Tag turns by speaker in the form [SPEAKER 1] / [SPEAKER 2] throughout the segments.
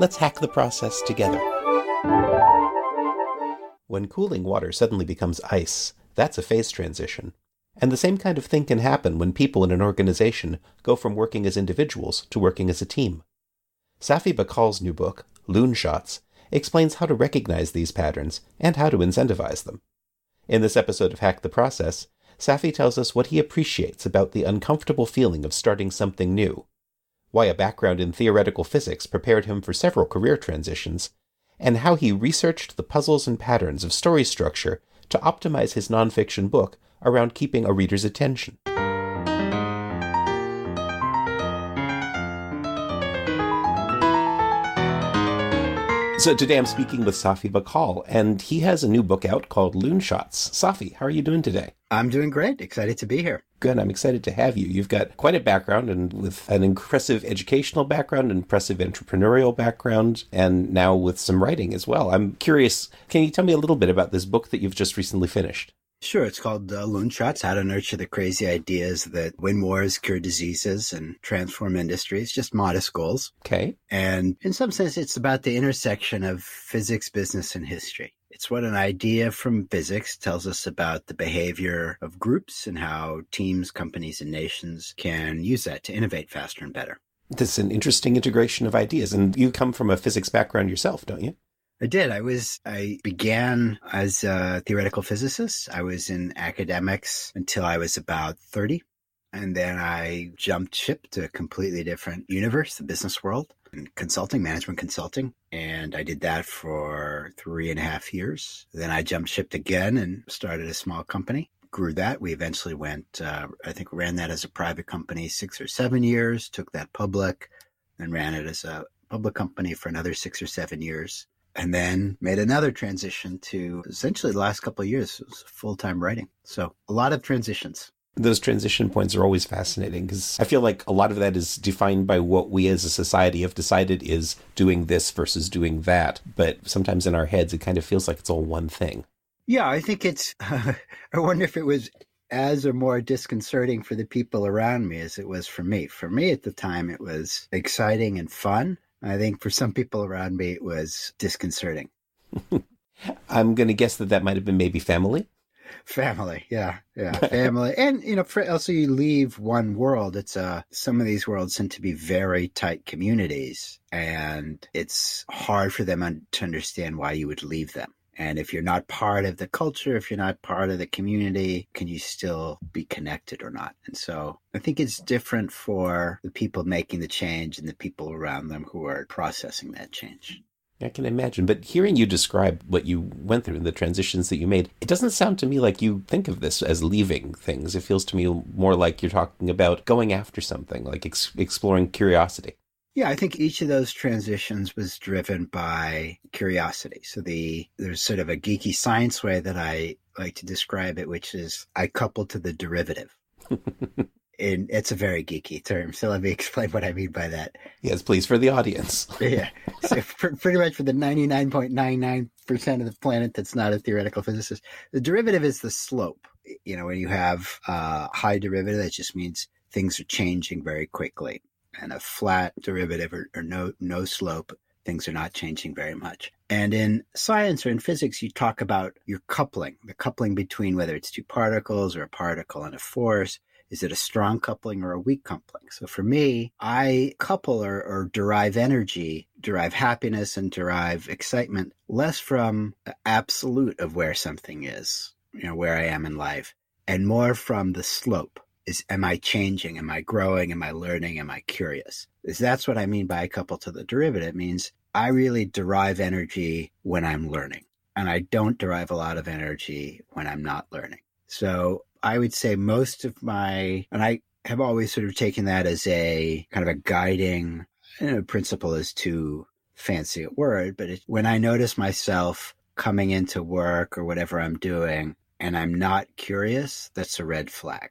[SPEAKER 1] let's hack the process together. When cooling water suddenly becomes ice, that's a phase transition. And the same kind of thing can happen when people in an organization go from working as individuals to working as a team. Safi Bahcall's new book, Loonshots, explains how to recognize these patterns and how to incentivize them. In this episode of Hack the Process, Safi tells us what he appreciates about the uncomfortable feeling of starting something new, why a background in theoretical physics prepared him for several career transitions, and how he researched the puzzles and patterns of story structure to optimize his nonfiction book around keeping a reader's attention. So today I'm speaking with Safi Bahcall, and he has a new book out called Loonshots. Safi, how are you doing today?
[SPEAKER 2] I'm doing great. Excited to be here.
[SPEAKER 1] Good. I'm excited to have you. You've got quite a background and with an impressive educational background, impressive entrepreneurial background, and now with some writing as well. I'm curious, can you tell me a little bit about this book that you've just recently finished?
[SPEAKER 2] Sure. It's called uh, Loonshots How to Nurture the Crazy Ideas That Win Wars, Cure Diseases, and Transform Industries. Just modest goals.
[SPEAKER 1] Okay.
[SPEAKER 2] And in some sense, it's about the intersection of physics, business, and history. It's what an idea from physics tells us about the behavior of groups and how teams, companies, and nations can use that to innovate faster and better.
[SPEAKER 1] This is an interesting integration of ideas. And you come from a physics background yourself, don't you?
[SPEAKER 2] I did. I was, I began as a theoretical physicist. I was in academics until I was about 30. And then I jumped ship to a completely different universe, the business world consulting, management consulting. And I did that for three and a half years. Then I jumped ship again and started a small company. Grew that. We eventually went, uh, I think, ran that as a private company six or seven years, took that public, then ran it as a public company for another six or seven years and then made another transition to essentially the last couple of years was full-time writing so a lot of transitions
[SPEAKER 1] those transition points are always fascinating because I feel like a lot of that is defined by what we as a society have decided is doing this versus doing that. But sometimes in our heads, it kind of feels like it's all one thing.
[SPEAKER 2] Yeah, I think it's, uh, I wonder if it was as or more disconcerting for the people around me as it was for me. For me at the time, it was exciting and fun. I think for some people around me, it was disconcerting.
[SPEAKER 1] I'm going to guess that that might have been maybe family.
[SPEAKER 2] Family, yeah, yeah, family, and you know, for, also you leave one world. It's uh, some of these worlds tend to be very tight communities, and it's hard for them to understand why you would leave them. And if you're not part of the culture, if you're not part of the community, can you still be connected or not? And so I think it's different for the people making the change and the people around them who are processing that change.
[SPEAKER 1] I can imagine. But hearing you describe what you went through and the transitions that you made, it doesn't sound to me like you think of this as leaving things. It feels to me more like you're talking about going after something, like ex- exploring curiosity.
[SPEAKER 2] Yeah, I think each of those transitions was driven by curiosity. So the there's sort of a geeky science way that I like to describe it, which is I couple to the derivative. and it's a very geeky term. So let me explain what I mean by that.
[SPEAKER 1] Yes, please, for the audience.
[SPEAKER 2] yeah. So for, pretty much for the 99.99% of the planet that's not a theoretical physicist, the derivative is the slope. You know, when you have a high derivative, that just means things are changing very quickly and a flat derivative or, or no no slope, things are not changing very much. And in science or in physics, you talk about your coupling, the coupling between whether it's two particles or a particle and a force. Is it a strong coupling or a weak coupling? So for me, I couple or, or derive energy, derive happiness and derive excitement less from the absolute of where something is, you know, where I am in life, and more from the slope is am I changing? Am I growing? Am I learning? Am I curious? Is that's what I mean by a couple to the derivative. It means I really derive energy when I'm learning. And I don't derive a lot of energy when I'm not learning. So I would say most of my, and I have always sort of taken that as a kind of a guiding you know, principle as to fancy a word, but it, when I notice myself coming into work or whatever I'm doing and I'm not curious, that's a red flag.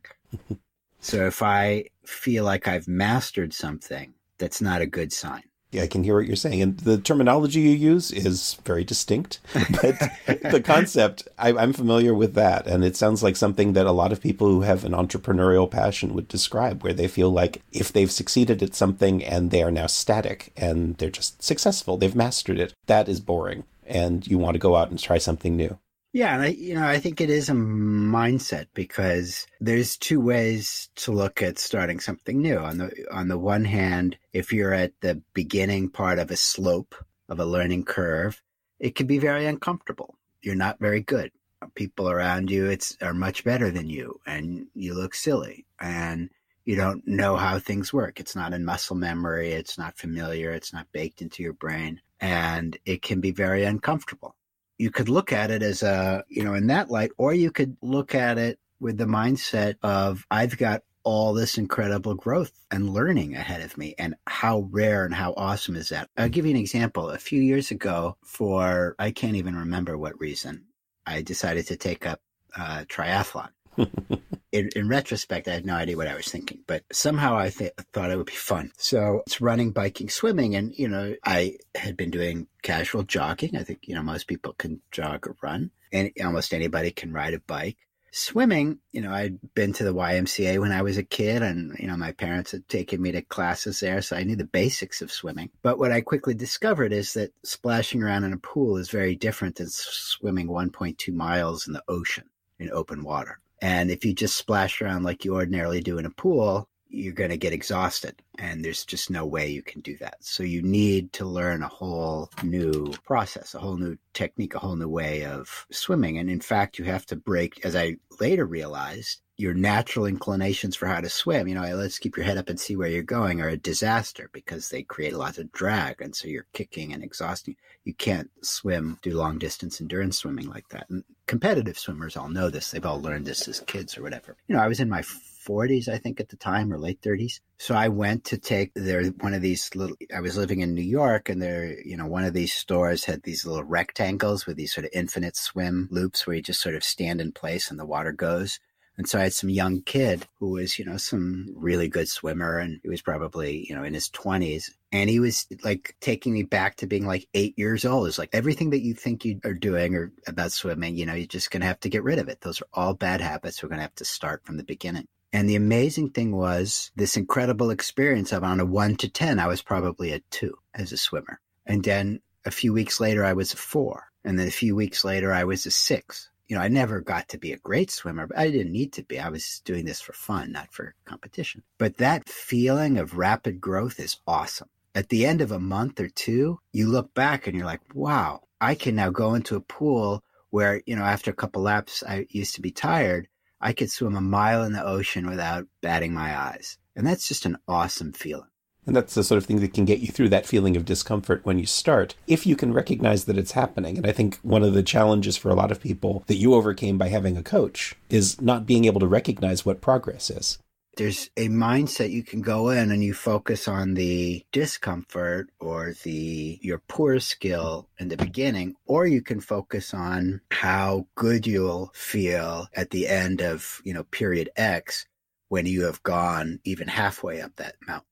[SPEAKER 2] so if I feel like I've mastered something, that's not a good sign.
[SPEAKER 1] I can hear what you're saying. And the terminology you use is very distinct, but the concept, I, am familiar with that. And it sounds like something that a lot of people who have an entrepreneurial passion would describe, where they feel like if they've succeeded at something and they are now static and they're just successful, they've mastered it, that is boring. And you want to go out and try something new.
[SPEAKER 2] Yeah, and I, you know, I think it is a mindset because there's two ways to look at starting something new. On the on the one hand, if you're at the beginning part of a slope of a learning curve, it can be very uncomfortable. You're not very good. People around you it's are much better than you and you look silly and you don't know how things work. It's not in muscle memory, it's not familiar, it's not baked into your brain and it can be very uncomfortable you could look at it as a, you know, in that light, or you could look at it with the mindset of, I've got all this incredible growth and learning ahead of me. And how rare and how awesome is that? I'll give you an example. A few years ago, for I can't even remember what reason, I decided to take up uh, triathlon. in, in, retrospect, I had no idea what I was thinking, but somehow I th- thought it would be fun. So it's running, biking, swimming. And, you know, I had been doing casual jogging. I think, you know, most people can jog or run and almost anybody can ride a bike. Swimming, you know, I'd been to the YMCA when I was a kid and, you know, my parents had taken me to classes there. So I knew the basics of swimming. But what I quickly discovered is that splashing around in a pool is very different than swimming 1.2 miles in the ocean in open water. And if you just splash around like you ordinarily do in a pool, you're going to get exhausted. And there's just no way you can do that. So you need to learn a whole new process, a whole new technique, a whole new way of swimming. And in fact, you have to break, as I later realized, your natural inclinations for how to swim, you know, let's keep your head up and see where you're going are a disaster because they create a lot of drag. And so you're kicking and exhausting. You can't swim, do long distance endurance swimming like that. And competitive swimmers all know this. They've all learned this as kids or whatever. You know, I was in my 40s, I think, at the time, or late 30s. So I went to take there one of these little. I was living in New York, and there, you know, one of these stores had these little rectangles with these sort of infinite swim loops where you just sort of stand in place and the water goes. And so I had some young kid who was, you know, some really good swimmer and he was probably, you know, in his 20s. And he was like taking me back to being like eight years old. It's like everything that you think you are doing or about swimming, you know, you're just going to have to get rid of it. Those are all bad habits. We're going to have to start from the beginning. And the amazing thing was this incredible experience of on a one to 10, I was probably a two as a swimmer. And then a few weeks later, I was a four. And then a few weeks later, I was a six you know, I never got to be a great swimmer, but I didn't need to be. I was doing this for fun, not for competition. But that feeling of rapid growth is awesome. At the end of a month or two, you look back and you're like, wow, I can now go into a pool where, you know, after a couple laps, I used to be tired. I could swim a mile in the ocean without batting my eyes. And that's just an awesome feeling.
[SPEAKER 1] And that's the sort of thing that can get you through that feeling of discomfort when you start, if you can recognize that it's happening. And I think one of the challenges for a lot of people that you overcame by having a coach is not being able to recognize what progress is.
[SPEAKER 2] There's a mindset you can go in and you focus on the discomfort or the your poor skill in the beginning, or you can focus on how good you'll feel at the end of, you know, period X when you have gone even halfway up that mountain.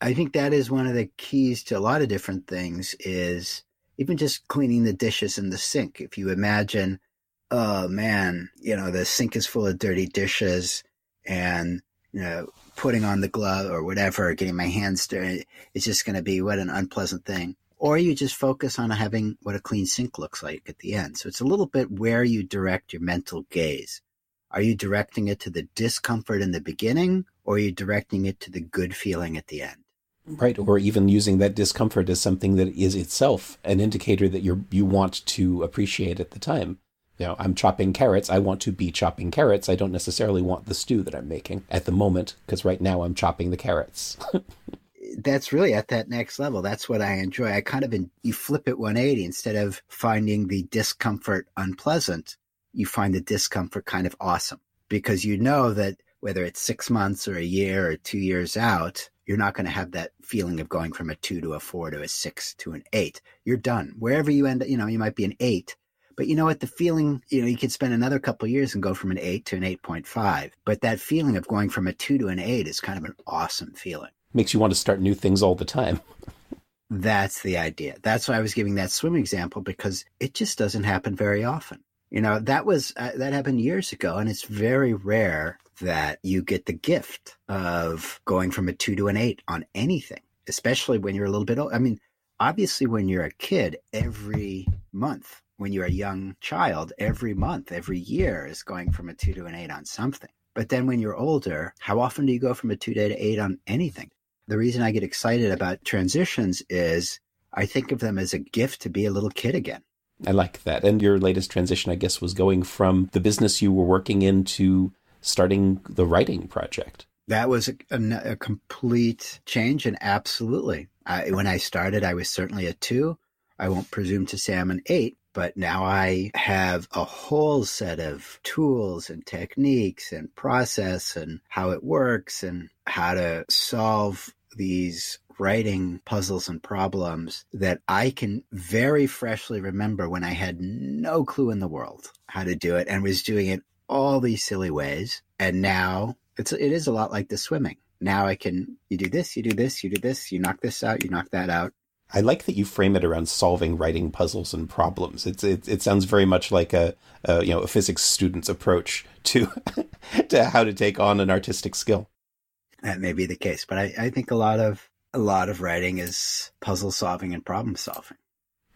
[SPEAKER 2] I think that is one of the keys to a lot of different things is even just cleaning the dishes in the sink. If you imagine, oh man, you know, the sink is full of dirty dishes and, you know, putting on the glove or whatever, getting my hands dirty, it's just going to be what an unpleasant thing. Or you just focus on having what a clean sink looks like at the end. So it's a little bit where you direct your mental gaze. Are you directing it to the discomfort in the beginning or are you directing it to the good feeling at the end?
[SPEAKER 1] Right, or even using that discomfort as something that is itself an indicator that you you want to appreciate at the time. You know, I'm chopping carrots. I want to be chopping carrots. I don't necessarily want the stew that I'm making at the moment because right now I'm chopping the carrots.
[SPEAKER 2] that's really at that next level. That's what I enjoy. I kind of in, you flip it 180 instead of finding the discomfort unpleasant, you find the discomfort kind of awesome because you know that whether it's six months or a year or two years out, you're not going to have that feeling of going from a two to a four to a six to an eight. You're done. Wherever you end, up, you know, you might be an eight, but you know what? The feeling, you know, you could spend another couple years and go from an eight to an 8.5. But that feeling of going from a two to an eight is kind of an awesome feeling.
[SPEAKER 1] Makes you want to start new things all the time.
[SPEAKER 2] That's the idea. That's why I was giving that swim example because it just doesn't happen very often. You know, that was, uh, that happened years ago and it's very rare that you get the gift of going from a two to an eight on anything, especially when you're a little bit old. I mean, obviously when you're a kid, every month when you're a young child, every month, every year is going from a two to an eight on something. But then when you're older, how often do you go from a two to eight on anything? The reason I get excited about transitions is I think of them as a gift to be a little kid again.
[SPEAKER 1] I like that. And your latest transition, I guess, was going from the business you were working in to starting the writing project.
[SPEAKER 2] That was a, a, a complete change. And absolutely. I, when I started, I was certainly a two. I won't presume to say I'm an eight, but now I have a whole set of tools and techniques and process and how it works and how to solve these writing puzzles and problems that I can very freshly remember when I had no clue in the world how to do it and was doing it all these silly ways. And now it's it is a lot like the swimming. Now I can you do this, you do this, you do this, you knock this out, you knock that out.
[SPEAKER 1] I like that you frame it around solving writing puzzles and problems. It's it, it sounds very much like a, a you know a physics student's approach to to how to take on an artistic skill.
[SPEAKER 2] That may be the case, but I, I think a lot of a lot of writing is puzzle solving and problem solving.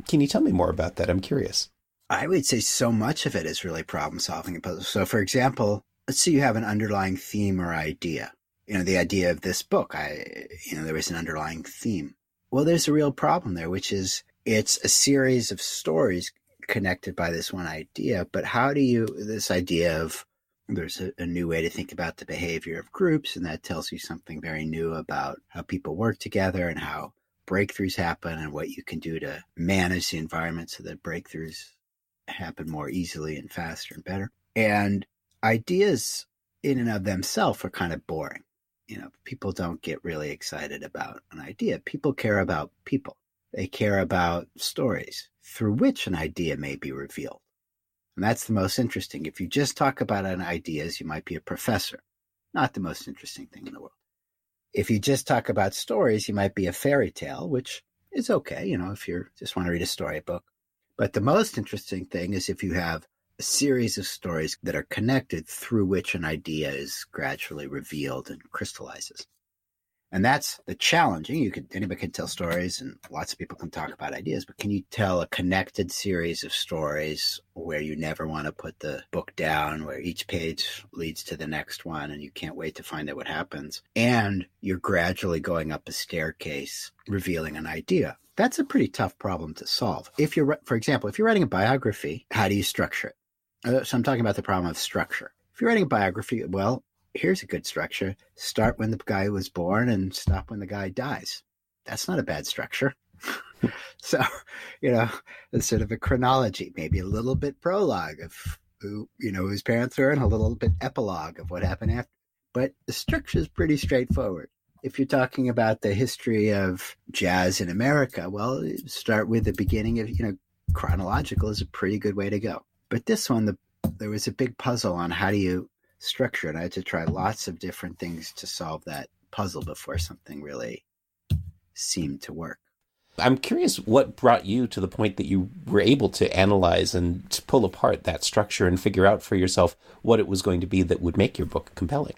[SPEAKER 1] Can you tell me more about that? I'm curious.
[SPEAKER 2] I would say so much of it is really problem solving and puzzle. So, for example, let's say you have an underlying theme or idea. You know, the idea of this book. I, you know, there was an underlying theme well, there's a real problem there, which is it's a series of stories connected by this one idea. But how do you, this idea of there's a, a, new way to think about the behavior of groups, and that tells you something very new about how people work together and how breakthroughs happen and what you can do to manage the environment so that breakthroughs happen more easily and faster and better. And ideas in and of themselves are kind of boring you know, people don't get really excited about an idea. People care about people. They care about stories through which an idea may be revealed. And that's the most interesting. If you just talk about an ideas, you might be a professor. Not the most interesting thing in the world. If you just talk about stories, you might be a fairy tale, which is okay, you know, if you just want to read a storybook. But the most interesting thing is if you have a series of stories that are connected through which an idea is gradually revealed and crystallizes. And that's the challenging. You could anybody can tell stories and lots of people can talk about ideas, but can you tell a connected series of stories where you never want to put the book down, where each page leads to the next one and you can't wait to find out what happens. And you're gradually going up a staircase revealing an idea. That's a pretty tough problem to solve. If you're, for example, if you're writing a biography, how do you structure it? Uh, so I'm talking about the problem of structure. If you're writing a biography, well, here's a good structure. Start when the guy was born and stop when the guy dies. That's not a bad structure. so, you know, it's sort of a chronology, maybe a little bit prologue of who, you know, his parents were and a little bit epilogue of what happened after. But the structure is pretty straightforward. If you're talking about the history of jazz in America, well, start with the beginning of, you know, chronological is a pretty good way to go. But this one, the, there was a big puzzle on how do you structure and I had to try lots of different things to solve that puzzle before something really seemed to work.
[SPEAKER 1] I'm curious what brought you to the point that you were able to analyze and to pull apart that structure and figure out for yourself what it was going to be that would make your book compelling.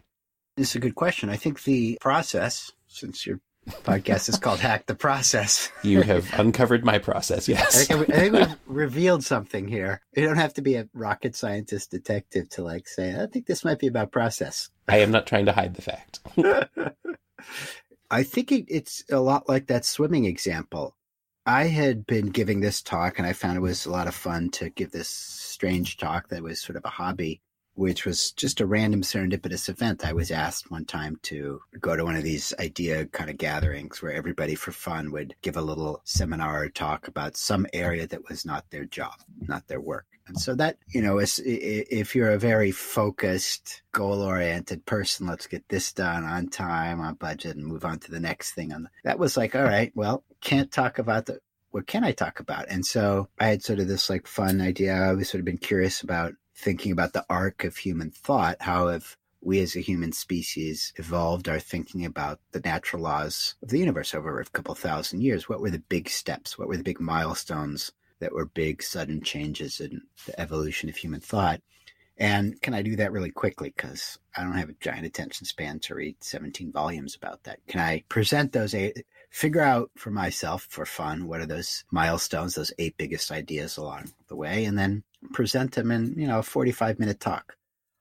[SPEAKER 2] This is a good question. I think the process, since you're podcast is called Hack the Process.
[SPEAKER 1] you have uncovered my process, yes.
[SPEAKER 2] I think, I think we've revealed something here. You don't have to be a rocket scientist detective to like say, I think this might be about process.
[SPEAKER 1] I am not trying to hide the fact.
[SPEAKER 2] I think it, it's a lot like that swimming example. I had been giving this talk and I found it was a lot of fun to give this strange talk that was sort of a hobby which was just a random serendipitous event. I was asked one time to go to one of these idea kind of gatherings where everybody for fun would give a little seminar or talk about some area that was not their job, not their work. And so that, you know, is, if you're a very focused, goal oriented person, let's get this done on time, on budget, and move on to the next thing. And that was like, all right, well, can't talk about the, what can I talk about? And so I had sort of this like fun idea. I always sort of been curious about thinking about the arc of human thought. How have we as a human species evolved our thinking about the natural laws of the universe over a couple thousand years? What were the big steps? What were the big milestones that were big, sudden changes in the evolution of human thought. And can I do that really quickly? Because I don't have a giant attention span to read 17 volumes about that. Can I present those eight, figure out for myself for fun what are those milestones, those eight biggest ideas along the way, and then present them in, you know, a 45 minute talk.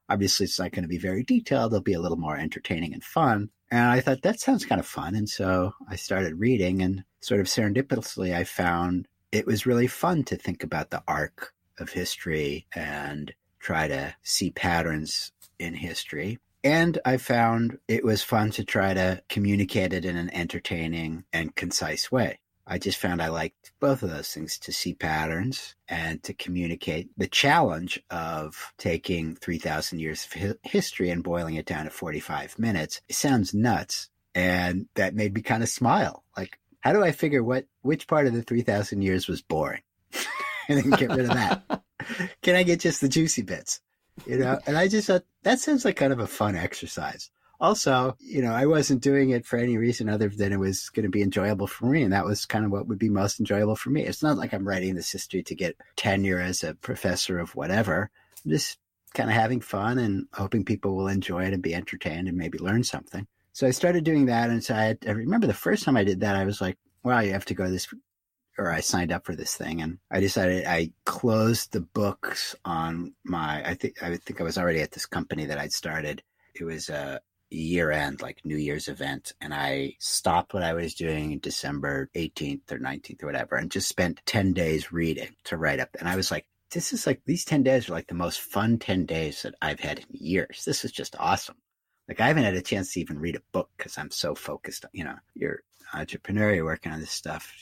[SPEAKER 2] Obviously, it's not going to be very detailed. They'll be a little more entertaining and fun. And I thought that sounds kind of fun. And so I started reading and sort of serendipitously, I found it was really fun to think about the arc of history and try to see patterns in history. And I found it was fun to try to communicate it in an entertaining and concise way. I just found I liked both of those things to see patterns and to communicate the challenge of taking 3,000 years of history and boiling it down to 45 minutes. It sounds nuts. And that made me kind of smile. Like, how do I figure what which part of the 3000 years was boring and then get rid of that? Can I get just the juicy bits? You know, and I just thought that sounds like kind of a fun exercise. Also, you know, I wasn't doing it for any reason other than it was going to be enjoyable for me. And that was kind of what would be most enjoyable for me. It's not like I'm writing this history to get tenure as a professor of whatever. I'm just kind of having fun and hoping people will enjoy it and be entertained and maybe learn something. So I started doing that. And so I, had, I remember the first time I did that, I was like, wow, you have to go to this, or I signed up for this thing. And I decided I closed the books on my, I think, I think I was already at this company that I'd started. It was a year end, like New Year's event. And I stopped what I was doing December 18th or 19th or whatever and just spent 10 days reading to write up. And I was like, this is like, these 10 days are like the most fun 10 days that I've had in years. This is just awesome. Like I haven't had a chance to even read a book because I'm so focused. On, You know, you're entrepreneur, you're working on this stuff.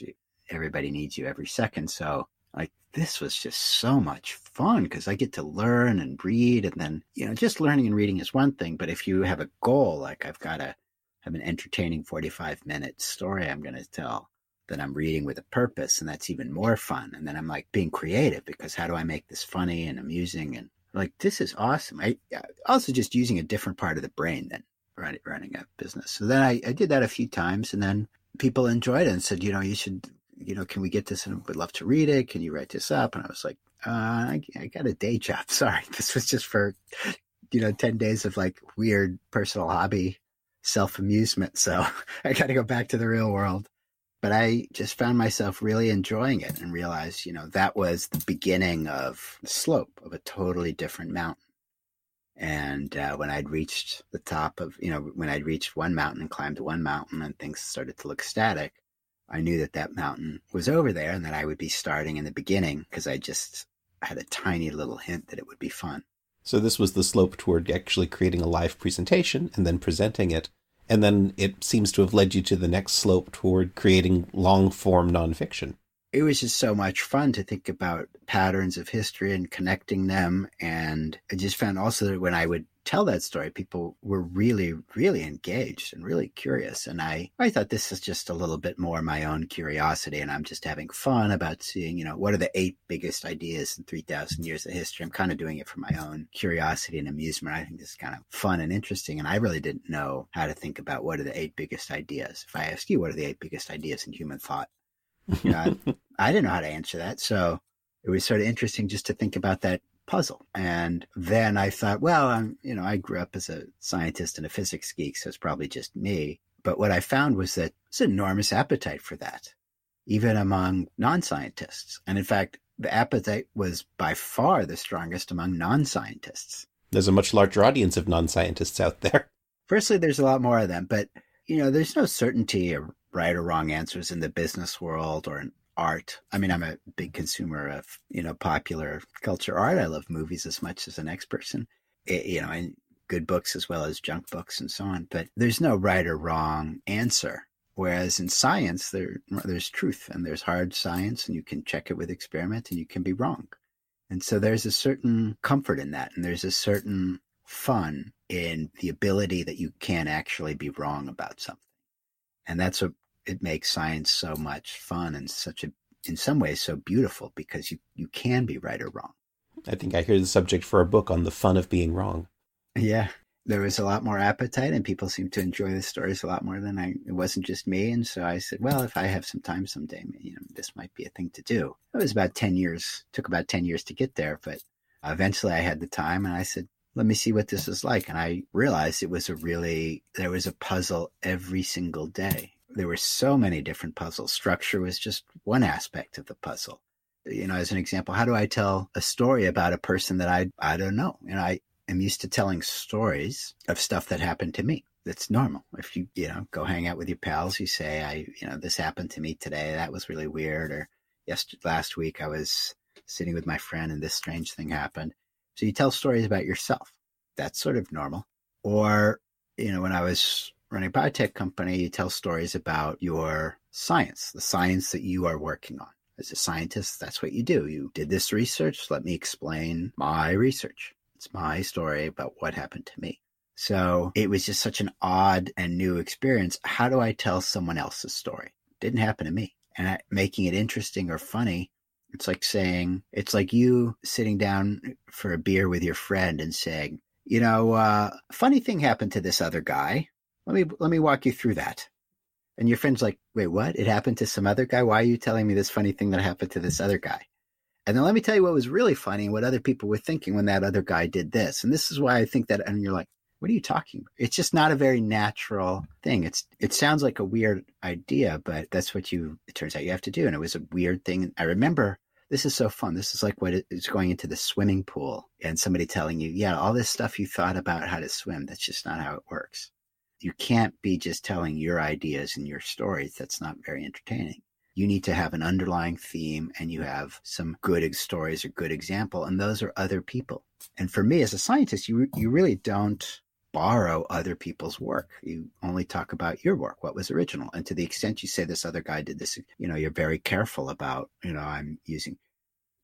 [SPEAKER 2] Everybody needs you every second. So like this was just so much fun because I get to learn and read, and then you know, just learning and reading is one thing. But if you have a goal, like I've got to have an entertaining 45 minute story I'm going to tell that I'm reading with a purpose, and that's even more fun. And then I'm like being creative because how do I make this funny and amusing and like this is awesome. I also just using a different part of the brain than running running a business. So then I, I did that a few times, and then people enjoyed it and said, you know, you should, you know, can we get this? And we'd love to read it. Can you write this up? And I was like, uh, I, I got a day job. Sorry, this was just for, you know, ten days of like weird personal hobby self amusement. So I got to go back to the real world but I just found myself really enjoying it and realized, you know, that was the beginning of the slope of a totally different mountain. And uh, when I'd reached the top of, you know, when I'd reached one mountain and climbed one mountain and things started to look static, I knew that that mountain was over there and that I would be starting in the beginning because I just had a tiny little hint that it would be fun.
[SPEAKER 1] So this was the slope toward actually creating a live presentation and then presenting it and then it seems to have led you to the next slope toward creating long form nonfiction.
[SPEAKER 2] It was just so much fun to think about patterns of history and connecting them. And I just found also that when I would tell that story, people were really, really engaged and really curious. And I, I thought this is just a little bit more my own curiosity. And I'm just having fun about seeing, you know, what are the eight biggest ideas in 3,000 years of history? I'm kind of doing it for my own curiosity and amusement. I think this is kind of fun and interesting. And I really didn't know how to think about what are the eight biggest ideas. If I ask you, what are the eight biggest ideas in human thought? You know, I, I didn't know how to answer that. So it was sort of interesting just to think about that puzzle. And then I thought, well, I'm, you know, I grew up as a scientist and a physics geek, so it's probably just me. But what I found was that there's an enormous appetite for that, even among non scientists. And in fact, the appetite was by far the strongest among non scientists.
[SPEAKER 1] There's a much larger audience of non scientists out there.
[SPEAKER 2] Firstly, there's a lot more of them, but you know, there's no certainty of right or wrong answers in the business world or in art. I mean, I'm a big consumer of, you know, popular culture art. I love movies as much as the next person. it, you know, and good books as well as junk books and so on. But there's no right or wrong answer. Whereas in science, there there's truth and there's hard science, and you can check it with experiment, and you can be wrong. And so there's a certain comfort in that, and there's a certain fun in the ability that you can actually be wrong about something. And that's what it makes science so much fun and such a, in some ways, so beautiful because you, you can be right or wrong.
[SPEAKER 1] I think I hear the subject for a book on the fun of being wrong.
[SPEAKER 2] Yeah there was a lot more appetite and people seemed to enjoy the stories a lot more than I, it wasn't just me. And so I said, well, if I have some time someday, you know, this might be a thing to do. It was about 10 years, took about 10 years to get there, but eventually I had the time and I said, let me see what this is like. And I realized it was a really, there was a puzzle every single day. There were so many different puzzles. Structure was just one aspect of the puzzle you know, as an example, how do I tell a story about a person that I I don't know? Know, I am used to telling stories of stuff that happened to me. That's normal. If you, you know, go hang out with your pals, you say, I, you know, this happened to me today. That was really weird. Or yesterday, last week I was sitting with my friend and this strange thing happened. So you tell stories about yourself. That's sort of normal. Or, you know, when I was running a biotech company, you tell stories about your science, the science that you are working on. As a scientist, that's what you do. You did this research. Let me explain my research. It's my story about what happened to me. So it was just such an odd and new experience. How do I tell someone else's story? It didn't happen to me. And making it interesting or funny, it's like saying, it's like you sitting down for a beer with your friend and saying, you know, uh, funny thing happened to this other guy. Let me, let me walk you through that. And your friend's like, wait, what? It happened to some other guy? Why are you telling me this funny thing that happened to this other guy? And then let me tell you what was really funny and what other people were thinking when that other guy did this. And this is why I think that, and you're like, what are you talking about? It's just not a very natural thing. It's it sounds like a weird idea, but that's what you it turns out you have to do. And it was a weird thing. I remember this is so fun. This is like what it's going into the swimming pool and somebody telling you, yeah, all this stuff you thought about how to swim, that's just not how it works. You can't be just telling your ideas and your stories. That's not very entertaining. You need to have an underlying theme and you have some good stories or good example and those are other people. And for me as a scientist you you really don't borrow other people's work. You only talk about your work what was original. And to the extent you say this other guy did this you know you're very careful about you know i'm using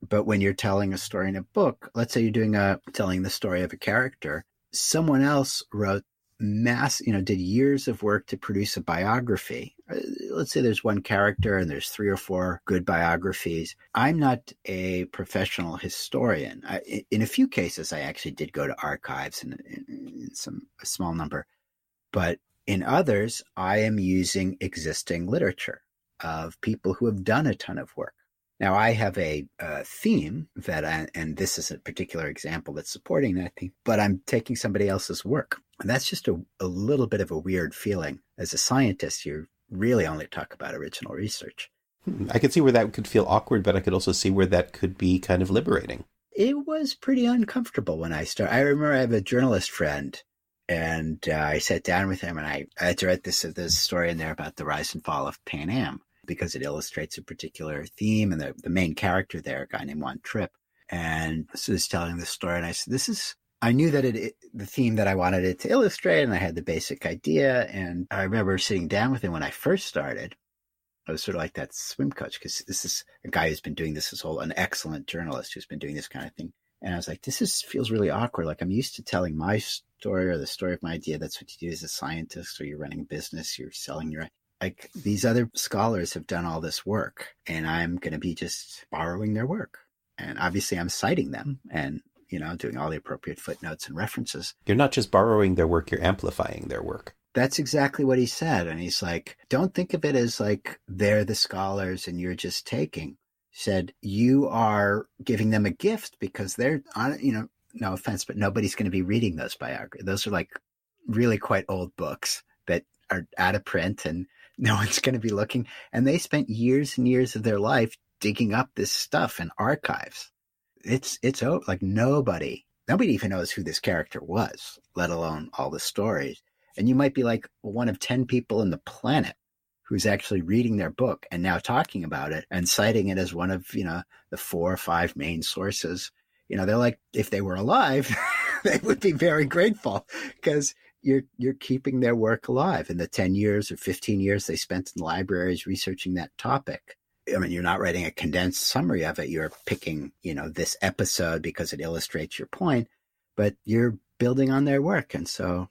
[SPEAKER 2] but when you're telling a story in a book let's say you're doing a telling the story of a character someone else wrote mass, you know, did years of work to produce a biography. Uh, let's say there's one character and there's three or four good biographies. I'm not a professional historian. I, in a few cases, I actually did go to archives in, in, in some a small number, but in others, I am using existing literature of people who have done a ton of work. Now, I have a, a theme that, I, and this is a particular example that's supporting that theme, but I'm taking somebody else's work. And that's just a, a little bit of a weird feeling. As a scientist, you really only talk about original research.
[SPEAKER 1] Hmm, I could see where that could feel awkward, but I could also see where that could be kind of liberating.
[SPEAKER 2] It was pretty uncomfortable when I started. I remember I have a journalist friend, and uh, I sat down with him, and I, I had to write this, this story in there about the rise and fall of Pan Am because it illustrates a particular theme. And the, the main character there, a guy named Juan Trippe, and so he's telling the story. And I said, this is, I knew that it, the theme that I wanted it to illustrate, and I had the basic idea. And I remember sitting down with him when I first started. I was sort of like that swim coach because this is a guy who's been doing this his whole, an excellent journalist who's been doing this kind of thing. And I was like, this is feels really awkward. Like I'm used to telling my story or the story of my idea. That's what you do as a scientist, or you're running a business, you're selling your like these other scholars have done all this work and I'm going to be just borrowing their work. And obviously I'm citing them and, you know, doing all the appropriate footnotes and references.
[SPEAKER 1] You're not just borrowing their work, you're amplifying their work.
[SPEAKER 2] That's exactly what he said. And he's like, don't think of it as like they're the scholars and you're just taking. He said, you are giving them a gift because they're on, you know, no offense, but nobody's going to be reading those biographies. Those are like really quite old books that are out of print and no one's going to be looking. And they spent years and years of their life digging up this stuff in archives. It's, it's like nobody, nobody even knows who this character was, let alone all the stories. And you might be like one of 10 people in the planet who's actually reading their book and now talking about it and citing it as one of, you know, the four or five main sources. You know, they're like, if they were alive, they would be very grateful because you're you're keeping their work alive in the 10 years or 15 years they spent in libraries researching that topic I mean, you're not writing a condensed summary of it. You're picking, you know, this episode because it illustrates your point, but you're building on their work. And so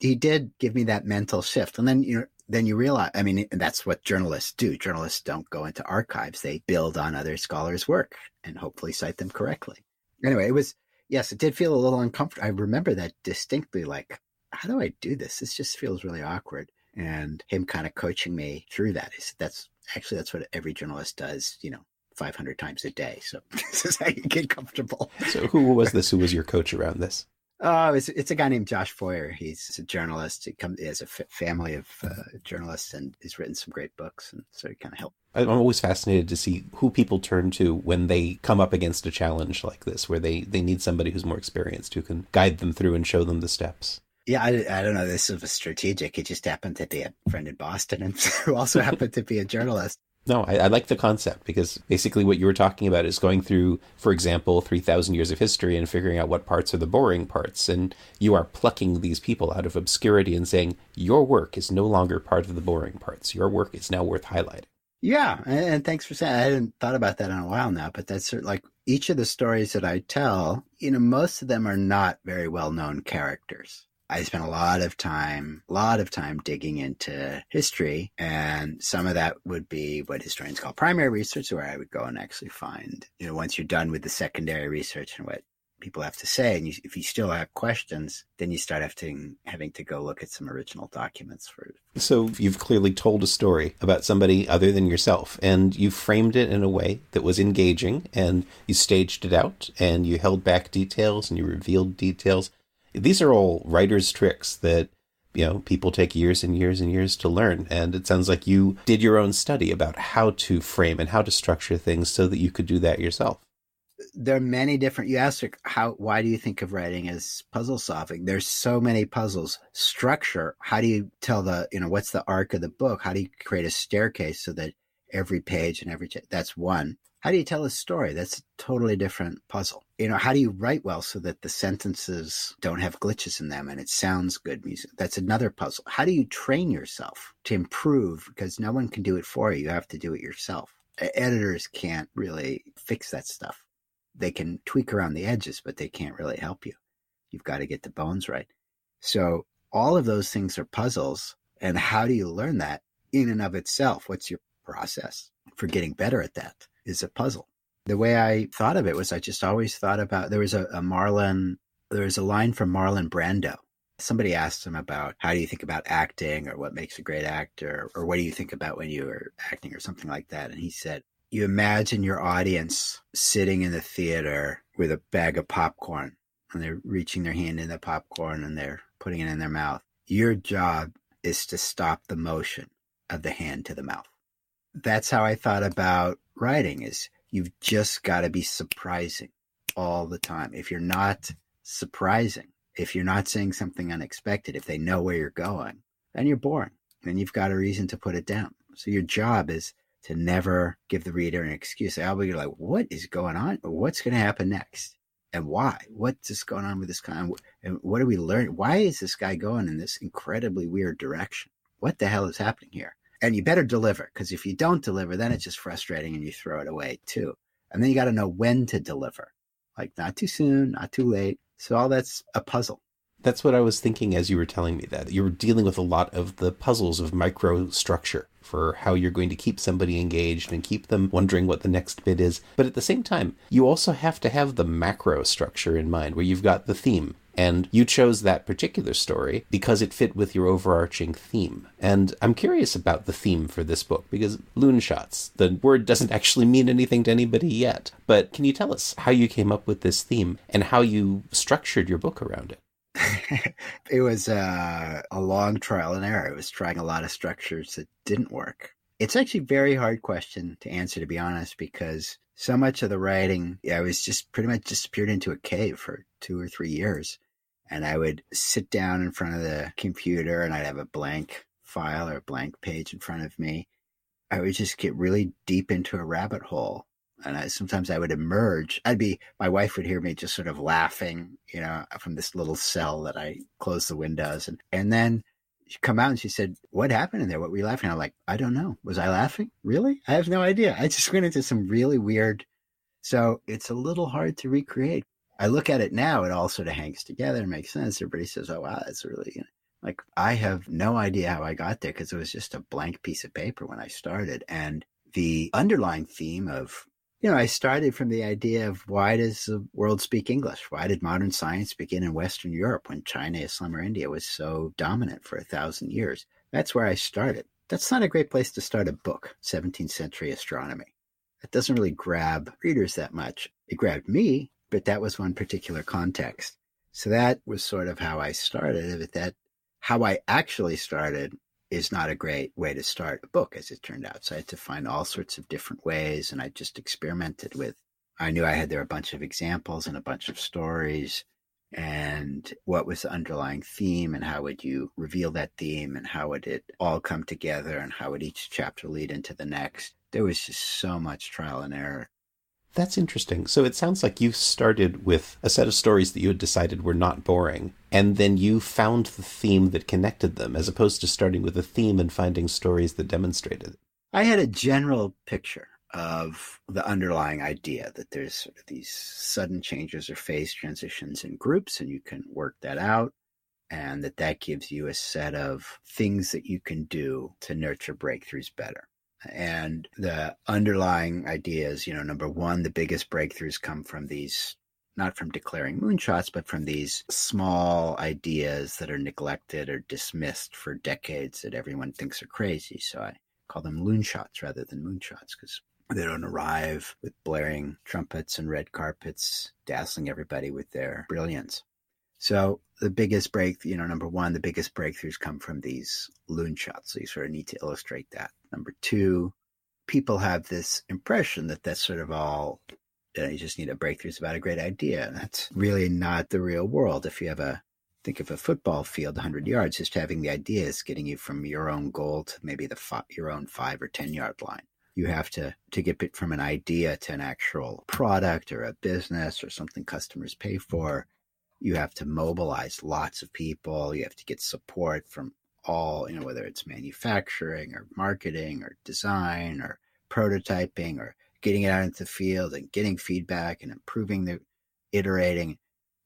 [SPEAKER 2] he did give me that mental shift. And then, you then you realize, I mean, that's what journalists do. Journalists don't go into archives. They build on other scholars' work and hopefully cite them correctly. Anyway, it was, yes, it did feel a little uncomfortable. I remember that distinctly, like, how do I do this? This just feels really awkward. And him kind of coaching me through that is that's actually that's what every journalist does, you know, 500 times a day. So this is how you get comfortable.
[SPEAKER 1] So who was this? Who was your coach around this?
[SPEAKER 2] Oh, it's, it's a guy named Josh Foer. He's a journalist. He comes he has a f- family of uh, journalists and he's written some great books, and so he kind of helped.
[SPEAKER 1] I'm always fascinated to see who people turn to when they come up against a challenge like this, where they they need somebody who's more experienced who can guide them through and show them the steps.
[SPEAKER 2] Yeah, I, I don't know. This was strategic. It just happened to be a friend in Boston and who also happened to be a journalist.
[SPEAKER 1] No, I, I, like the concept because basically what you were talking about is going through, for example, 3,000 years of history and figuring out what parts are the boring parts. And you are plucking these people out of obscurity and saying, your work is no longer part of the boring parts. Your work is now worth highlighting.
[SPEAKER 2] Yeah. And, thanks for saying I hadn't thought about that in a while now, but that's sort of like each of the stories that I tell, you know, most of them are not very well known characters. I spent a lot of time, a lot of time digging into history. And some of that would be what historians call primary research, where I would go and actually find, you know, once you're done with the secondary research and what people have to say, and you, if you still have questions, then you start having having to go look at some original documents for.
[SPEAKER 1] So you've clearly told a story about somebody other than yourself, and you framed it in a way that was engaging, and you staged it out, and you held back details, and you revealed details these are all writers' tricks that you know people take years and years and years to learn. And it sounds like you did your own study about how to frame and how to structure things so that you could do that yourself.
[SPEAKER 2] There are many different you asked how why do you think of writing as puzzle solving? There's so many puzzles. Structure how do you tell the you know what's the arc of the book? How do you create a staircase so that every page and every that's one how do you tell a story? That's a totally different puzzle. You know, how do you write well so that the sentences don't have glitches in them and it sounds good music? That's another puzzle. How do you train yourself to improve? Because no one can do it for you. You have to do it yourself. Editors can't really fix that stuff. They can tweak around the edges, but they can't really help you. You've got to get the bones right. So all of those things are puzzles. And how do you learn that in and of itself? What's your process for getting better at that? Is a puzzle. The way I thought of it was I just always thought about there was a, a Marlon, there was a line from Marlon Brando. Somebody asked him about how do you think about acting or what makes a great actor or what do you think about when you are acting or something like that. And he said, You imagine your audience sitting in the theater with a bag of popcorn and they're reaching their hand in the popcorn and they're putting it in their mouth. Your job is to stop the motion of the hand to the mouth. That's how I thought about writing is you've just got to be surprising all the time. If you're not surprising, if you're not saying something unexpected, if they know where you're going, then you're boring. Then you've got a reason to put it down. So your job is to never give the reader an excuse. I'll be like, what is going on? What's going to happen next? And why? What's just going on with this guy? And what are we learning? Why is this guy going in this incredibly weird direction? What the hell is happening here? And you better deliver because if you don't deliver, then it's just frustrating and you throw it away too. And then you got to know when to deliver, like not too soon, not too late. So all that's a puzzle.
[SPEAKER 1] That's what I was thinking as you were telling me that. You were dealing with a lot of the puzzles of microstructure for how you're going to keep somebody engaged and keep them wondering what the next bit is. But at the same time, you also have to have the macro structure in mind where you've got the theme and you chose that particular story because it fit with your overarching theme. And I'm curious about the theme for this book because loon shots, the word doesn't actually mean anything to anybody yet. But can you tell us how you came up with this theme and how you structured your book around it?
[SPEAKER 2] it was uh, a long trial and error. It was trying a lot of structures that didn't work. It's actually a very hard question to answer, to be honest, because so much of the writing, I was just pretty much disappeared into a cave for two or three years and I would sit down in front of the computer and I'd have a blank file or a blank page in front of me. I would just get really deep into a rabbit hole And I, sometimes I would emerge. I'd be, my wife would hear me just sort of laughing, you know, from this little cell that I closed the windows. And, and then she come out and she said, what happened in there? What were you laughing? I'm like, I don't know. Was I laughing? Really? I have no idea. I just went into some really weird. So it's a little hard to recreate. I look at it now, it all sort of hangs together and makes sense. Everybody says, oh, wow, that's really, like I have no idea how I got there because it was just a blank piece of paper when I started. And the underlying theme of, you know, I started from the idea of why does the world speak English? Why did modern science begin in Western Europe when China, Islam, or India was so dominant for a thousand years? That's where I started. That's not a great place to start a book, 17th century astronomy. It doesn't really grab readers that much. It grabbed me but that was one particular context. So that was sort of how I started. But that how I actually started is not a great way to start a book, as it turned out. So I had to find all sorts of different ways, and I just experimented with. I knew I had there a bunch of examples and a bunch of stories, and what was the underlying theme, and how would you reveal that theme, and how would it all come together, and how would each chapter lead into the next. There was just so much trial and error.
[SPEAKER 1] That's interesting. So it sounds like you started with a set of stories that you had decided were not boring, and then you found the theme that connected them, as opposed to starting with a theme and finding stories that demonstrated it.
[SPEAKER 2] I had a general picture of the underlying idea that there's sort of these sudden changes or phase transitions in groups, and you can work that out, and that that gives you a set of things that you can do to nurture breakthroughs better. And the underlying ideas, you know, number one, the biggest breakthroughs come from these, not from declaring moonshots, but from these small ideas that are neglected or dismissed for decades that everyone thinks are crazy. So I call them loonshots rather than moonshots because they don't arrive with blaring trumpets and red carpets, dazzling everybody with their brilliance. So the biggest break, you know, number one, the biggest breakthroughs come from these loon shots. So you sort of need to illustrate that. Number two, people have this impression that that's sort of all, you, know, you just need a breakthrough about a great idea. That's really not the real world. If you have a, think of a football field, 100 yards, just having the idea is getting you from your own goal to maybe the fi- your own five or 10 yard line. You have to, to get from an idea to an actual product or a business or something customers pay for you have to mobilize lots of people. You have to get support from all, you know, whether it's manufacturing or marketing or design or prototyping or getting it out into the field and getting feedback and improving the iterating.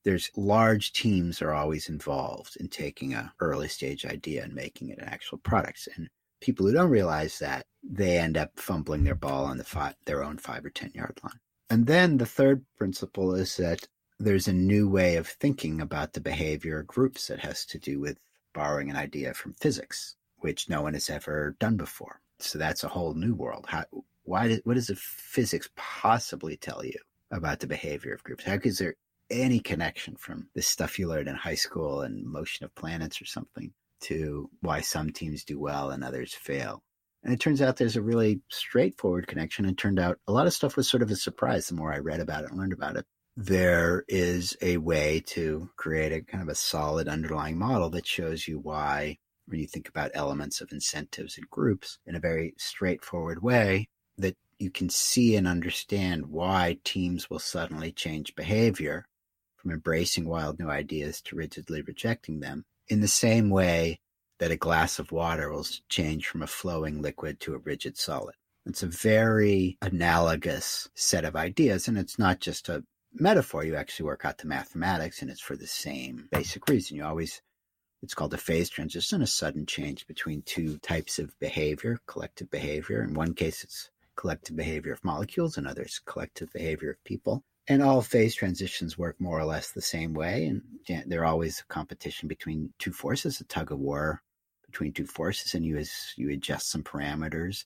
[SPEAKER 2] There's large teams are always involved in taking a early stage idea and making it an actual product. And people who don't realize that they end up fumbling their ball on the five, their own five or 10 yard line. And then the third principle is that there's a new way of thinking about the behavior of groups that has to do with borrowing an idea from physics, which no one has ever done before. So that's a whole new world. How, why, did, what does the physics possibly tell you about the behavior of groups? How is there any connection from the stuff you learned in high school and motion of planets or something to why some teams do well and others fail? And it turns out there's a really straightforward connection. And turned out a lot of stuff was sort of a surprise the more I read about it and learned about it there is a way to create a kind of a solid underlying model that shows you why, when you think about elements of incentives and groups in a very straightforward way, that you can see and understand why teams will suddenly change behavior from embracing wild new ideas to rigidly rejecting them in the same way that a glass of water will change from a flowing liquid to a rigid solid. It's a very analogous set of ideas, and it's not just a metaphor, you actually work out the mathematics, and it's for the same basic reason. You always, it's called a phase transition, a sudden change between two types of behavior, collective behavior. In one case, it's collective behavior of molecules, in others, collective behavior of people. And all phase transitions work more or less the same way. And they're always a competition between two forces, a tug of war between two forces. And you, as you adjust some parameters,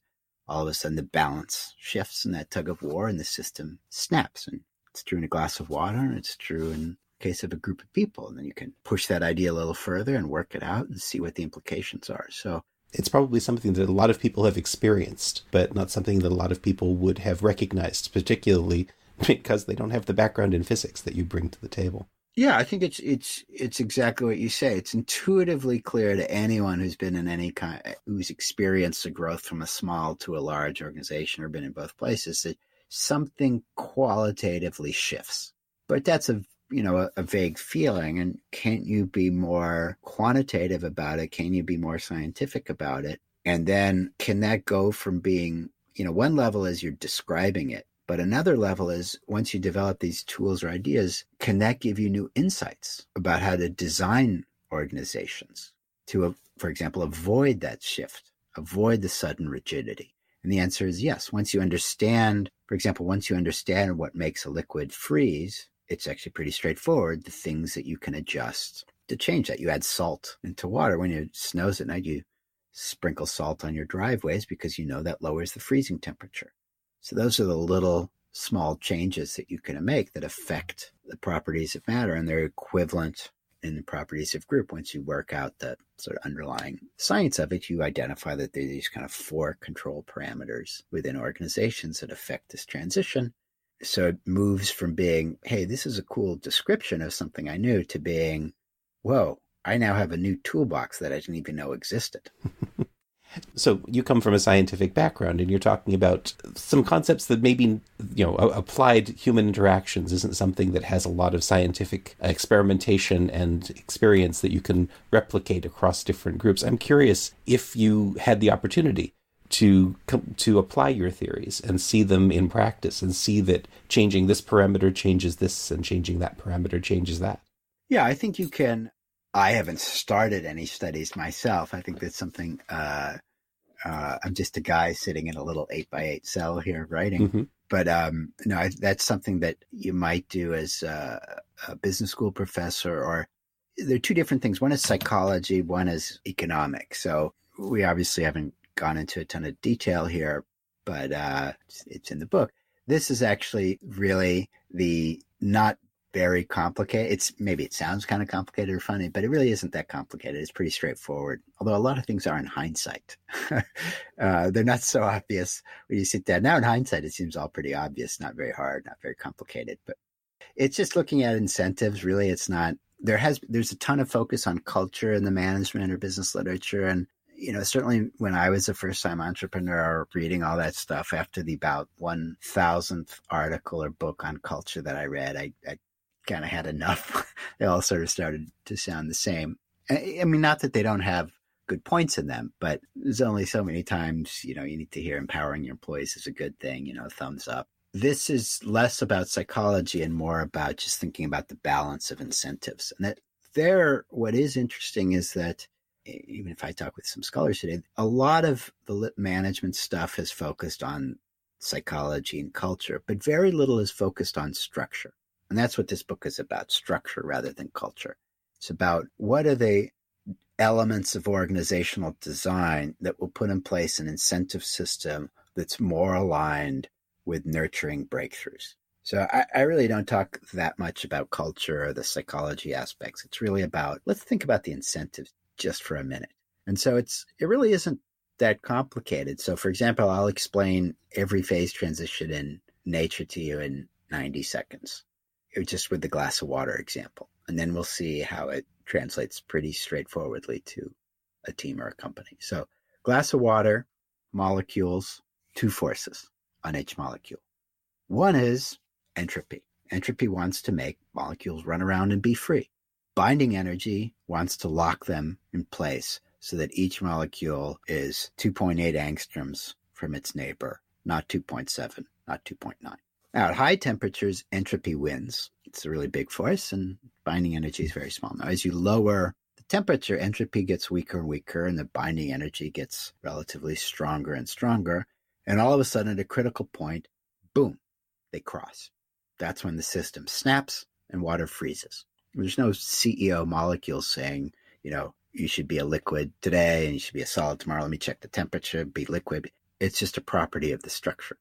[SPEAKER 2] all of a sudden the balance shifts in that tug of war and the system snaps. And it's true in a glass of water, and it's true in case of a group of people. And then you can push that idea a little further and work it out and see what the implications are. So
[SPEAKER 1] it's probably something that a lot of people have experienced, but not something that a lot of people would have recognized, particularly because they don't have the background in physics that you bring to the table.
[SPEAKER 2] Yeah, I think it's it's it's exactly what you say. It's intuitively clear to anyone who's been in any kind who's experienced the growth from a small to a large organization or been in both places that something qualitatively shifts. But that's a you know a, a, vague feeling. And can't you be more quantitative about it? Can you be more scientific about it? And then can that go from being you know one level is you're describing it but another level is once you develop these tools or ideas can that give you new insights about how to design organizations to uh, for example avoid that shift avoid the sudden rigidity? And the answer is yes. Once you understand for example once you understand what makes a liquid freeze it's actually pretty straightforward. The things that you can adjust to change that. You add salt into water. When it snows at night, you sprinkle salt on your driveways because you know that lowers the freezing temperature. So those are the little small changes that you can make that affect the properties of matter and they're equivalent in the properties of group. Once you work out the sort of underlying science of it, you identify that there are these kind of four control parameters within organizations that affect this transition so it moves from being, hey, this is a cool description of something I knew to being, whoa, I now have a new toolbox that I didn't even know existed.
[SPEAKER 1] so you come from a scientific background and you're talking about some concepts that maybe you know applied human interactions isn't something that has a lot of scientific experimentation and experience that you can replicate across different groups i'm curious if you had the opportunity to to apply your theories and see them in practice and see that changing this parameter changes this and changing that parameter changes that.
[SPEAKER 2] Yeah, I think you can. I haven't started any studies myself. I think that's something. Uh, uh, I'm just a guy sitting in a little eight by eight cell here writing. Mm-hmm. But um, no, I, that's something that you might do as a, a business school professor, or there are two different things. One is psychology, one is economics. So we obviously haven't gone into a ton of detail here, but uh, it's, it's in the book. This is actually really the not very complicated. It's maybe it sounds kind of complicated or funny, but it really isn't that complicated. It's pretty straightforward. Although a lot of things are in hindsight. uh, they're not so obvious when you sit down. Now in hindsight, it seems all pretty obvious, not very hard, not very complicated. But it's just looking at incentives. Really, it's not. There has there's a ton of focus on culture in the management or business literature, and you know, certainly when I was a first time entrepreneur reading all that stuff after the about 1000th article or book on culture that I read, I, I kind of had enough. they all sort of started to sound the same. I mean, not that they don't have good points in them, but there's only so many times, you know, you need to hear empowering your employees is a good thing, you know, thumbs up. This is less about psychology and more about just thinking about the balance of incentives. And that there, what is interesting is that even if I talk with some scholars today, a lot of the management stuff has focused on psychology and culture, but very little is focused on structure. And that's what this book is about structure rather than culture. It's about what are the elements of organizational design that will put in place an incentive system that's more aligned with nurturing breakthroughs. So I, I, really don't talk that much about culture or the psychology aspects. It's really about let's think about the incentives just for a minute. And so it's it really isn't that complicated. So for example, I'll explain every phase transition in nature to you in 90 seconds. Just with the glass of water example. And then we'll see how it translates pretty straightforwardly to a team or a company. So glass of water, molecules, two forces on each molecule. One is entropy. Entropy wants to make molecules run around and be free. Binding energy wants to lock them in place so that each molecule is 2.8 angstroms from its neighbor, not 2.7, not 2.9. Now, at high temperatures, entropy wins. It's a really big force, and binding energy is very small. Now, as you lower the temperature, entropy gets weaker and weaker, and the binding energy gets relatively stronger and stronger. And all of a sudden, at a critical point, boom, they cross. That's when the system snaps and water freezes. There's no CEO molecule saying, you know, you should be a liquid today and you should be a solid tomorrow. Let me check the temperature, be liquid. It's just a property of the structure.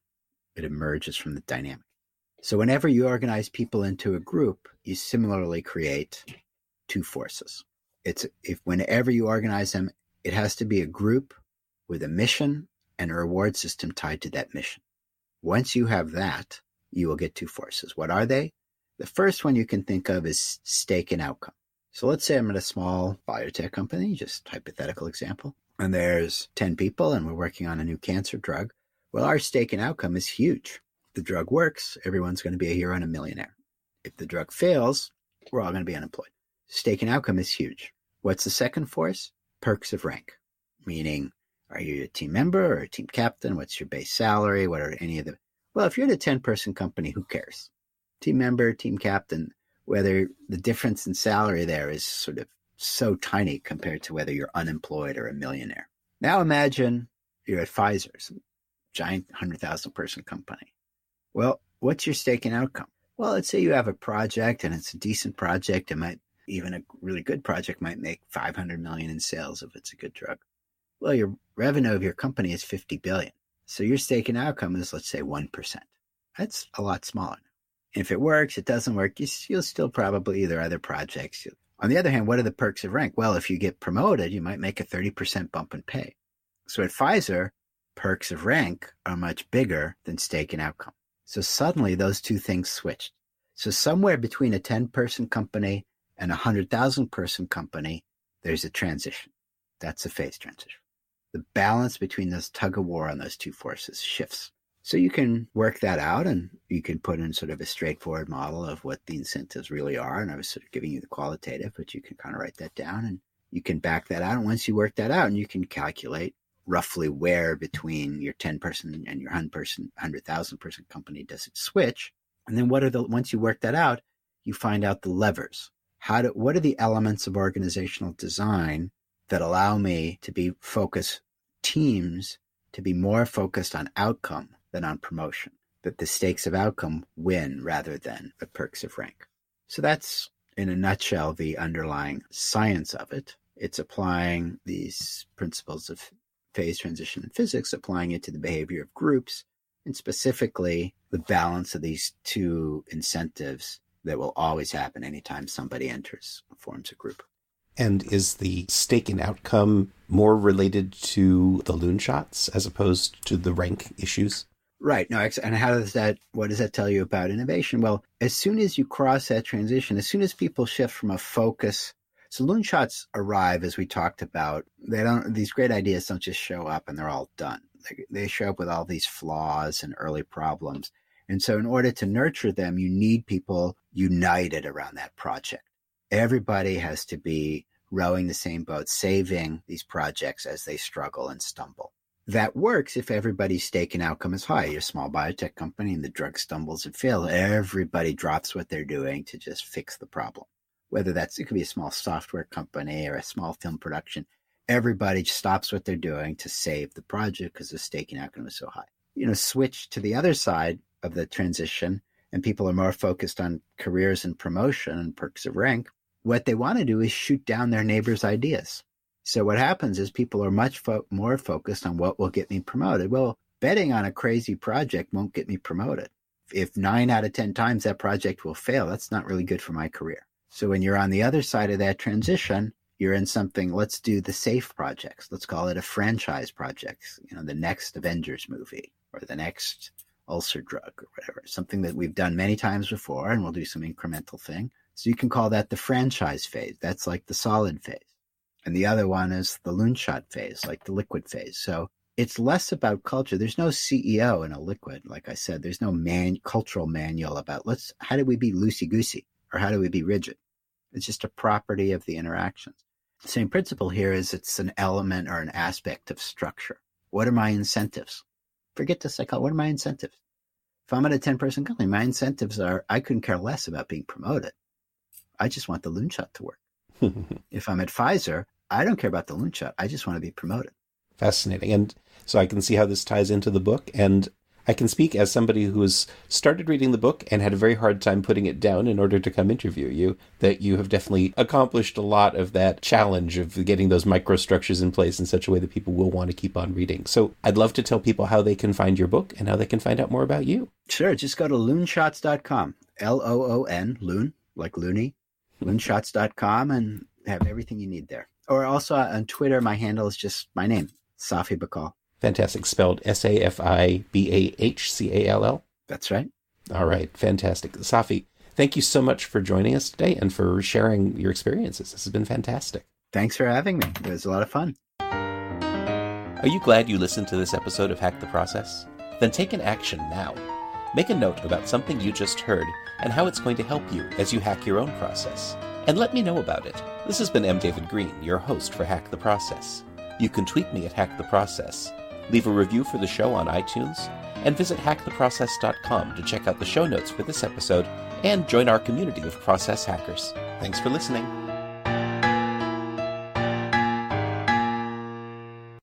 [SPEAKER 2] It emerges from the dynamic. So whenever you organize people into a group, you similarly create two forces. It's if whenever you organize them, it has to be a group with a mission and a reward system tied to that mission. Once you have that, you will get two forces. What are they? The first one you can think of is stake and outcome. So let's say I'm at a small biotech company, just hypothetical example, and there's 10 people and we're working on a new cancer drug. Well, our stake and outcome is huge. the drug works, everyone's going to be a hero and a millionaire. If the drug fails, we're all going to be unemployed. Stake and outcome is huge. What's the second force? Perks of rank, meaning are you a team member or a team captain? What's your base salary? What are any of the well, if you're in a 10 person company, who cares? Team member, team captain, whether the difference in salary there is sort of so tiny compared to whether you're unemployed or a millionaire. Now imagine you're at Pfizer, some giant 100,000 person company. Well, what's your stake and outcome? Well, let's say you have a project and it's a decent project. It might even a really good project might make 500 million in sales if it's a good drug. Well, your revenue of your company is 50 billion. So your stake and outcome is, let's say, 1%. That's a lot smaller. If it works, it doesn't work, you'll still probably either other projects. On the other hand, what are the perks of rank? Well, if you get promoted, you might make a 30% bump in pay. So at Pfizer, perks of rank are much bigger than stake and outcome. So suddenly those two things switched. So somewhere between a 10 person company and a 100,000 person company, there's a transition. That's a phase transition the balance between this tug of war on those two forces shifts. So you can work that out and you can put in sort of a straightforward model of what the incentives really are. And I was sort of giving you the qualitative, but you can kind of write that down and you can back that out. And once you work that out and you can calculate roughly where between your 10 person and your 100 person, 100,000 person company does it switch. And then what are the, once you work that out, you find out the levers. How do, what are the elements of organizational design that allow me to be focus teams to be more focused on outcome than on promotion, that the stakes of outcome win rather than the perks of rank. So that's in a nutshell the underlying science of it. It's applying these principles of phase transition in physics, applying it to the behavior of groups, and specifically the balance of these two incentives that will always happen anytime somebody enters forms a group.
[SPEAKER 1] And is the stake in outcome more related to the loon shots as opposed to the rank issues?
[SPEAKER 2] Right. No, and how does that, what does that tell you about innovation? Well, as soon as you cross that transition, as soon as people shift from a focus, so loon shots arrive, as we talked about, they don't, these great ideas don't just show up and they're all done. They, they show up with all these flaws and early problems. And so in order to nurture them, you need people united around that project everybody has to be rowing the same boat, saving these projects as they struggle and stumble. That works if everybody's stake and outcome is high. You're a small biotech company and the drug stumbles and fails. Everybody drops what they're doing to just fix the problem. Whether that's, it could be a small software company or a small film production. Everybody stops what they're doing to save the project because the stake and outcome is so high. You know, switch to the other side of the transition and people are more focused on careers and promotion and perks of rank what they want to do is shoot down their neighbors' ideas. So what happens is people are much fo- more focused on what will get me promoted. Well, betting on a crazy project won't get me promoted. If nine out of 10 times that project will fail, that's not really good for my career. So when you're on the other side of that transition, you're in something, let's do the safe projects. Let's call it a franchise project, you know, the next Avengers movie or the next ulcer drug or whatever, something that we've done many times before and we'll do some incremental thing. So you can call that the franchise phase. That's like the solid phase. And the other one is the loonshot phase, like the liquid phase. So it's less about culture. There's no CEO in a liquid. Like I said, there's no man cultural manual about let's how do we be loosey goosey or how do we be rigid? It's just a property of the interactions. The same principle here is it's an element or an aspect of structure. What are my incentives? Forget the psychology. What are my incentives? If I'm at a 10 person company, my incentives are I couldn't care less about being promoted. I just want the loon shot to work. if I'm at Pfizer, I don't care about the loon shot. I just want to be promoted.
[SPEAKER 1] Fascinating. And so I can see how this ties into the book. And I can speak as somebody who has started reading the book and had a very hard time putting it down in order to come interview you, that you have definitely accomplished a lot of that challenge of getting those microstructures in place in such a way that people will want to keep on reading. So I'd love to tell people how they can find your book and how they can find out more about you.
[SPEAKER 2] Sure. Just go to loonshots.com. L O O N, loon, like loony, loonshots.com and have everything you need there. Or also uh, on Twitter, my handle is just my name, Safi Bahcall.
[SPEAKER 1] Fantastic. Spelled S A F I B A H C A L L.
[SPEAKER 2] That's right.
[SPEAKER 1] All right. Fantastic. Safi, thank you so much for joining us today and for sharing your experiences. This has been fantastic.
[SPEAKER 2] Thanks for having me. It was a lot of fun.
[SPEAKER 1] Are you glad you listened to this episode of Hack the Process? Then take an action now Make a note about something you just heard and how it's going to help you as you hack your own process. And let me know about it. This has been M. David Green, your host for Hack the Process. You can tweet me at Hack the Process, leave a review for the show on iTunes, and visit hacktheprocess.com to check out the show notes for this episode and join our community of process hackers. Thanks for listening.